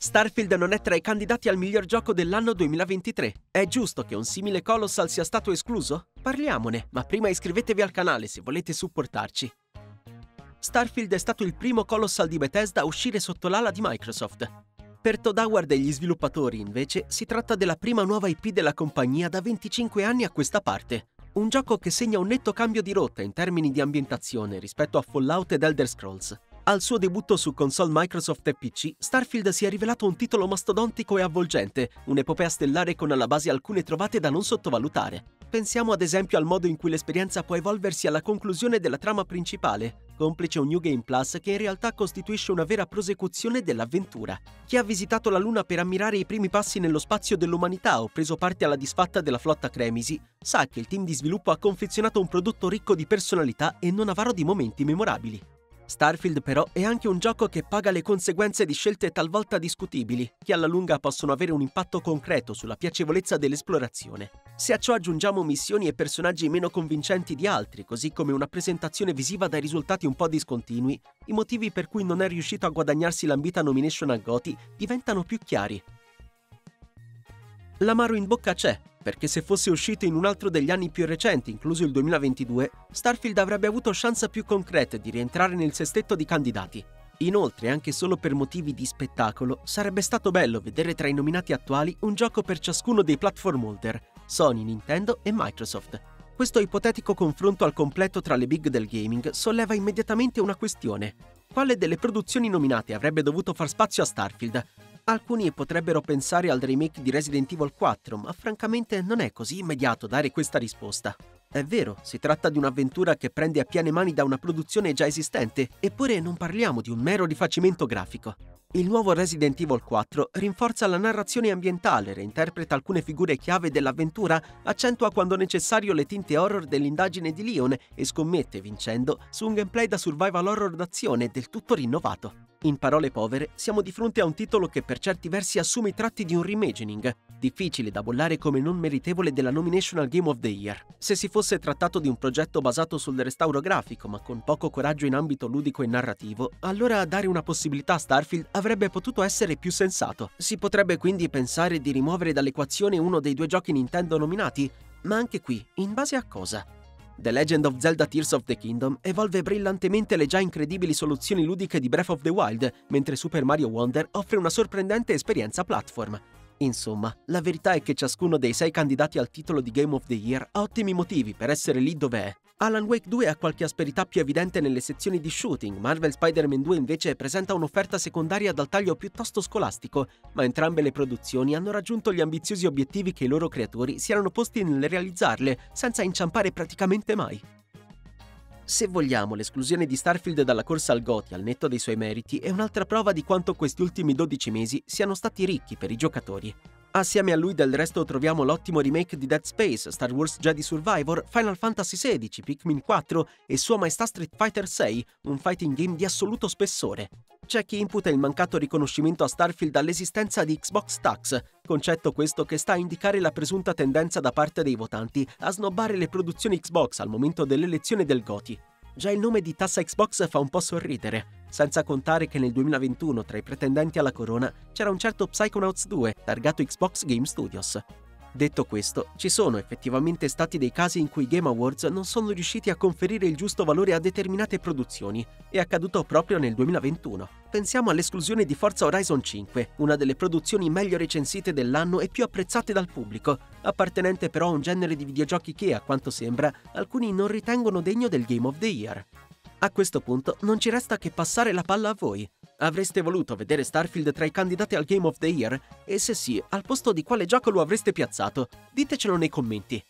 Starfield non è tra i candidati al miglior gioco dell'anno 2023. È giusto che un simile Colossal sia stato escluso? Parliamone, ma prima iscrivetevi al canale se volete supportarci. Starfield è stato il primo Colossal di Bethesda a uscire sotto l'ala di Microsoft. Per Todd Howard e gli sviluppatori, invece, si tratta della prima nuova IP della compagnia da 25 anni a questa parte. Un gioco che segna un netto cambio di rotta in termini di ambientazione rispetto a Fallout ed Elder Scrolls. Al suo debutto su console Microsoft e PC, Starfield si è rivelato un titolo mastodontico e avvolgente, un'epopea stellare con alla base alcune trovate da non sottovalutare. Pensiamo ad esempio al modo in cui l'esperienza può evolversi alla conclusione della trama principale, complice un New Game Plus che in realtà costituisce una vera prosecuzione dell'avventura. Chi ha visitato la Luna per ammirare i primi passi nello spazio dell'umanità o preso parte alla disfatta della flotta Cremisi, sa che il team di sviluppo ha confezionato un prodotto ricco di personalità e non avaro di momenti memorabili. Starfield però è anche un gioco che paga le conseguenze di scelte talvolta discutibili, che alla lunga possono avere un impatto concreto sulla piacevolezza dell'esplorazione. Se a ciò aggiungiamo missioni e personaggi meno convincenti di altri, così come una presentazione visiva dai risultati un po' discontinui, i motivi per cui non è riuscito a guadagnarsi l'ambita nomination a Goti diventano più chiari. L'amaro in bocca c'è, perché se fosse uscito in un altro degli anni più recenti, incluso il 2022, Starfield avrebbe avuto chance più concrete di rientrare nel sestetto di candidati. Inoltre, anche solo per motivi di spettacolo, sarebbe stato bello vedere tra i nominati attuali un gioco per ciascuno dei platform holder, Sony, Nintendo e Microsoft. Questo ipotetico confronto al completo tra le big del gaming solleva immediatamente una questione. Quale delle produzioni nominate avrebbe dovuto far spazio a Starfield, Alcuni potrebbero pensare al remake di Resident Evil 4, ma francamente non è così immediato dare questa risposta. È vero, si tratta di un'avventura che prende a piene mani da una produzione già esistente, eppure non parliamo di un mero rifacimento grafico. Il nuovo Resident Evil 4 rinforza la narrazione ambientale, reinterpreta alcune figure chiave dell'avventura, accentua quando necessario le tinte horror dell'indagine di Leon e scommette, vincendo, su un gameplay da survival horror d'azione del tutto rinnovato. In parole povere, siamo di fronte a un titolo che per certi versi assume i tratti di un reimagining, difficile da bollare come non meritevole della nomination al Game of the Year. Se si fosse trattato di un progetto basato sul restauro grafico ma con poco coraggio in ambito ludico e narrativo, allora dare una possibilità a Starfield avrebbe potuto essere più sensato. Si potrebbe quindi pensare di rimuovere dall'equazione uno dei due giochi Nintendo nominati, ma anche qui, in base a cosa? The Legend of Zelda Tears of the Kingdom evolve brillantemente le già incredibili soluzioni ludiche di Breath of the Wild, mentre Super Mario Wonder offre una sorprendente esperienza platform. Insomma, la verità è che ciascuno dei sei candidati al titolo di Game of the Year ha ottimi motivi per essere lì dove è. Alan Wake 2 ha qualche asperità più evidente nelle sezioni di shooting, Marvel Spider-Man 2 invece presenta un'offerta secondaria dal taglio piuttosto scolastico, ma entrambe le produzioni hanno raggiunto gli ambiziosi obiettivi che i loro creatori si erano posti nel realizzarle, senza inciampare praticamente mai. Se vogliamo, l'esclusione di Starfield dalla corsa al GOTY al netto dei suoi meriti è un'altra prova di quanto questi ultimi 12 mesi siano stati ricchi per i giocatori. Assieme a lui del resto troviamo l'ottimo remake di Dead Space, Star Wars Jedi Survivor, Final Fantasy XVI, Pikmin 4 e Sua Maestà Street Fighter VI, un fighting game di assoluto spessore. C'è chi imputa il mancato riconoscimento a Starfield all'esistenza di Xbox Tax, concetto questo che sta a indicare la presunta tendenza da parte dei votanti a snobbare le produzioni Xbox al momento dell'elezione del GOTY. Già il nome di tassa Xbox fa un po' sorridere, senza contare che nel 2021 tra i pretendenti alla corona c'era un certo Psychonauts 2, targato Xbox Game Studios. Detto questo, ci sono effettivamente stati dei casi in cui i Game Awards non sono riusciti a conferire il giusto valore a determinate produzioni. È accaduto proprio nel 2021. Pensiamo all'esclusione di Forza Horizon 5, una delle produzioni meglio recensite dell'anno e più apprezzate dal pubblico, appartenente però a un genere di videogiochi che, a quanto sembra, alcuni non ritengono degno del Game of the Year. A questo punto non ci resta che passare la palla a voi. Avreste voluto vedere Starfield tra i candidati al Game of the Year? E se sì, al posto di quale gioco lo avreste piazzato? Ditecelo nei commenti.